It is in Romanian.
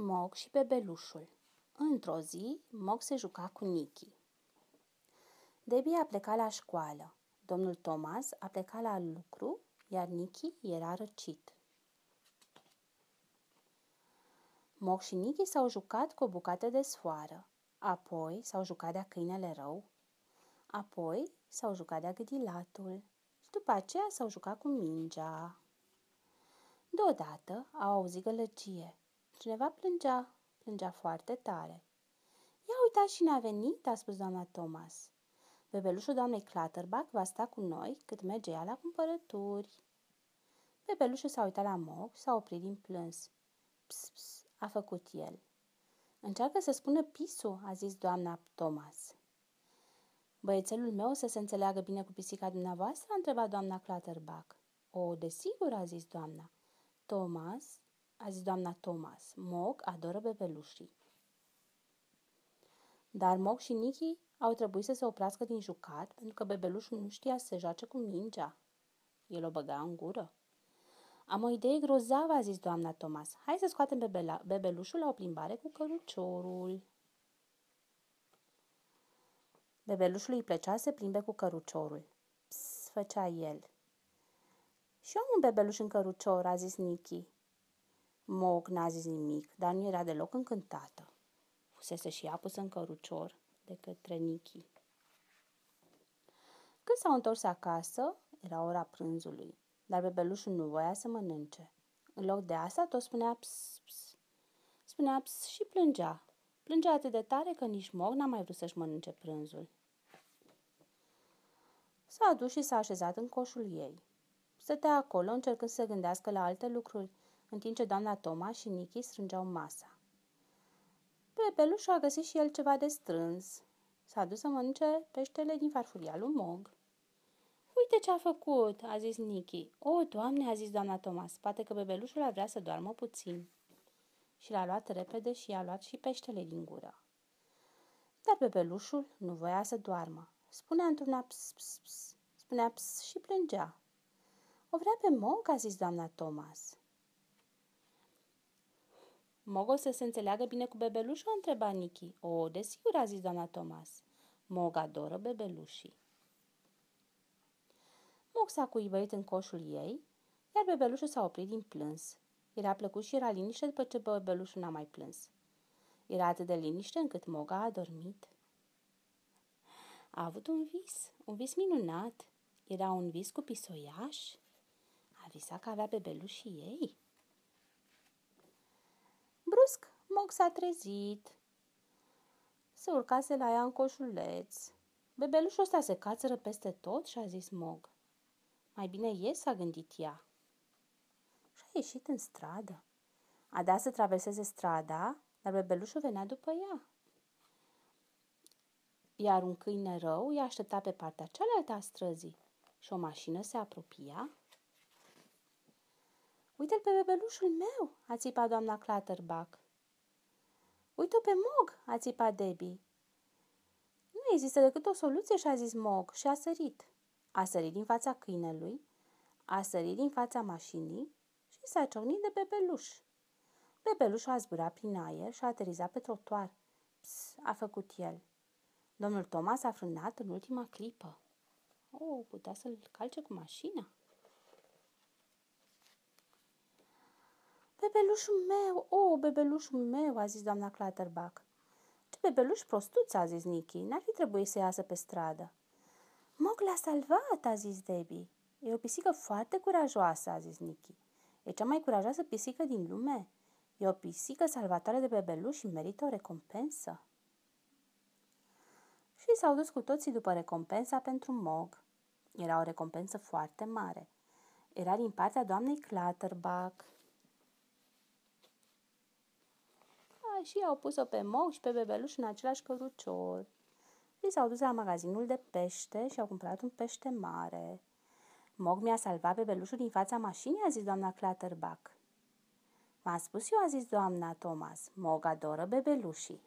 Mog și bebelușul Într-o zi, Mog se juca cu Nicky. Debbie a plecat la școală. Domnul Thomas a plecat la lucru, iar Nicky era răcit. Mog și Nicky s-au jucat cu o bucată de sfoară. Apoi s-au jucat de-a câinele rău. Apoi s-au jucat de-a gâdilatul. Și după aceea s-au jucat cu mingea. Deodată au auzit gălăgie. Cineva plângea, plângea foarte tare. Ia uitați și n-a venit, a spus doamna Thomas. Bebelușul doamnei Clutterbuck va sta cu noi cât merge ea la cumpărături. Bebelușul s-a uitat la Mog, s-a oprit din plâns. Ps, ps, a făcut el. Încearcă să spună pisu, a zis doamna Thomas. Băiețelul meu să se înțeleagă bine cu pisica dumneavoastră? a întrebat doamna Clutterbuck. O, desigur, a zis doamna. Thomas, a zis doamna Thomas, Mog adoră bebelușii. Dar Mog și Nicky au trebuit să se oprească din jucat pentru că bebelușul nu știa să se joace cu mingea. El o băga în gură. Am o idee grozavă, a zis doamna Thomas. Hai să scoatem bebela, bebelușul la o plimbare cu căruciorul. Bebelușul îi plăcea să plimbe cu căruciorul. Ps, făcea el. Și eu am un bebeluș în cărucior, a zis Nicky. Mog n-a zis nimic, dar nu era deloc încântată. Fusese și ea pusă în cărucior de către Nicky. Când s-au întors acasă, era ora prânzului, dar bebelușul nu voia să mănânce. În loc de asta, tot spunea ps, ps. Spunea ps și plângea. Plângea atât de tare că nici Mog n-a mai vrut să-și mănânce prânzul. S-a dus și s-a așezat în coșul ei. Stătea acolo încercând să se gândească la alte lucruri, în timp ce doamna Toma și Nicky strângeau masa. Pepeluș a găsit și el ceva de strâns. S-a dus să mănânce peștele din farfuria lui Mog. Uite ce a făcut, a zis Nicky. O, doamne, a zis doamna Thomas, poate că bebelușul a vrea să doarmă puțin. Și l-a luat repede și i-a luat și peștele din gură. Dar bebelușul nu voia să doarmă. Spunea într-una ps, ps, ps, spunea ps și plângea. O vrea pe Mog, a zis doamna Thomas. Mog o să se înțeleagă bine cu bebelușul? întreba Nicky. O, desigur, a zis doamna Thomas. Mog adoră bebelușii. Mog s-a cuibărit în coșul ei, iar bebelușul s-a oprit din plâns. Era plăcut și era liniște după ce bebelușul n-a mai plâns. Era atât de liniște încât Moga a dormit. A avut un vis, un vis minunat. Era un vis cu pisoiaș. A visat că avea bebelușii ei. Brusc, Mog s-a trezit. Se urcase la ea în coșuleț. Bebelușul ăsta se cațără peste tot și a zis Mog. Mai bine ies, s-a gândit ea. Și a ieșit în stradă. A dat să traverseze strada, dar bebelușul venea după ea. Iar un câine rău i-a așteptat pe partea cealaltă a străzii și o mașină se apropia. Uite-l pe bebelușul meu, a țipat doamna Clutterbuck. Uite-o pe Mog, a țipat Debbie. Nu există decât o soluție, și-a zis Mog și a sărit. A sărit din fața câinelui, a sărit din fața mașinii și s-a ciocnit de bebeluș. Bebelușul a zburat prin aer și a aterizat pe trotuar. Ps, a făcut el. Domnul Thomas a frânat în ultima clipă. O, oh, putea să-l calce cu mașina. Bebelușul meu, o, oh, bebelușul meu, a zis doamna Clutterbuck. Ce bebeluș prostuț, a zis Nicky, n-ar fi trebuit să iasă pe stradă. Mog l-a salvat, a zis Debbie. E o pisică foarte curajoasă, a zis Nicky. E cea mai curajoasă pisică din lume. E o pisică salvatoare de bebeluș și merită o recompensă. Și s-au dus cu toții după recompensa pentru Mog. Era o recompensă foarte mare. Era din partea doamnei Clutterbuck. Și au pus-o pe Mog și pe bebeluș în același cărucior. Și s-au dus la magazinul de pește și au cumpărat un pește mare. Mog mi-a salvat bebelușul din fața mașinii, a zis doamna Clutterbuck. M-a spus eu, a zis doamna Thomas. Mog adoră bebelușii.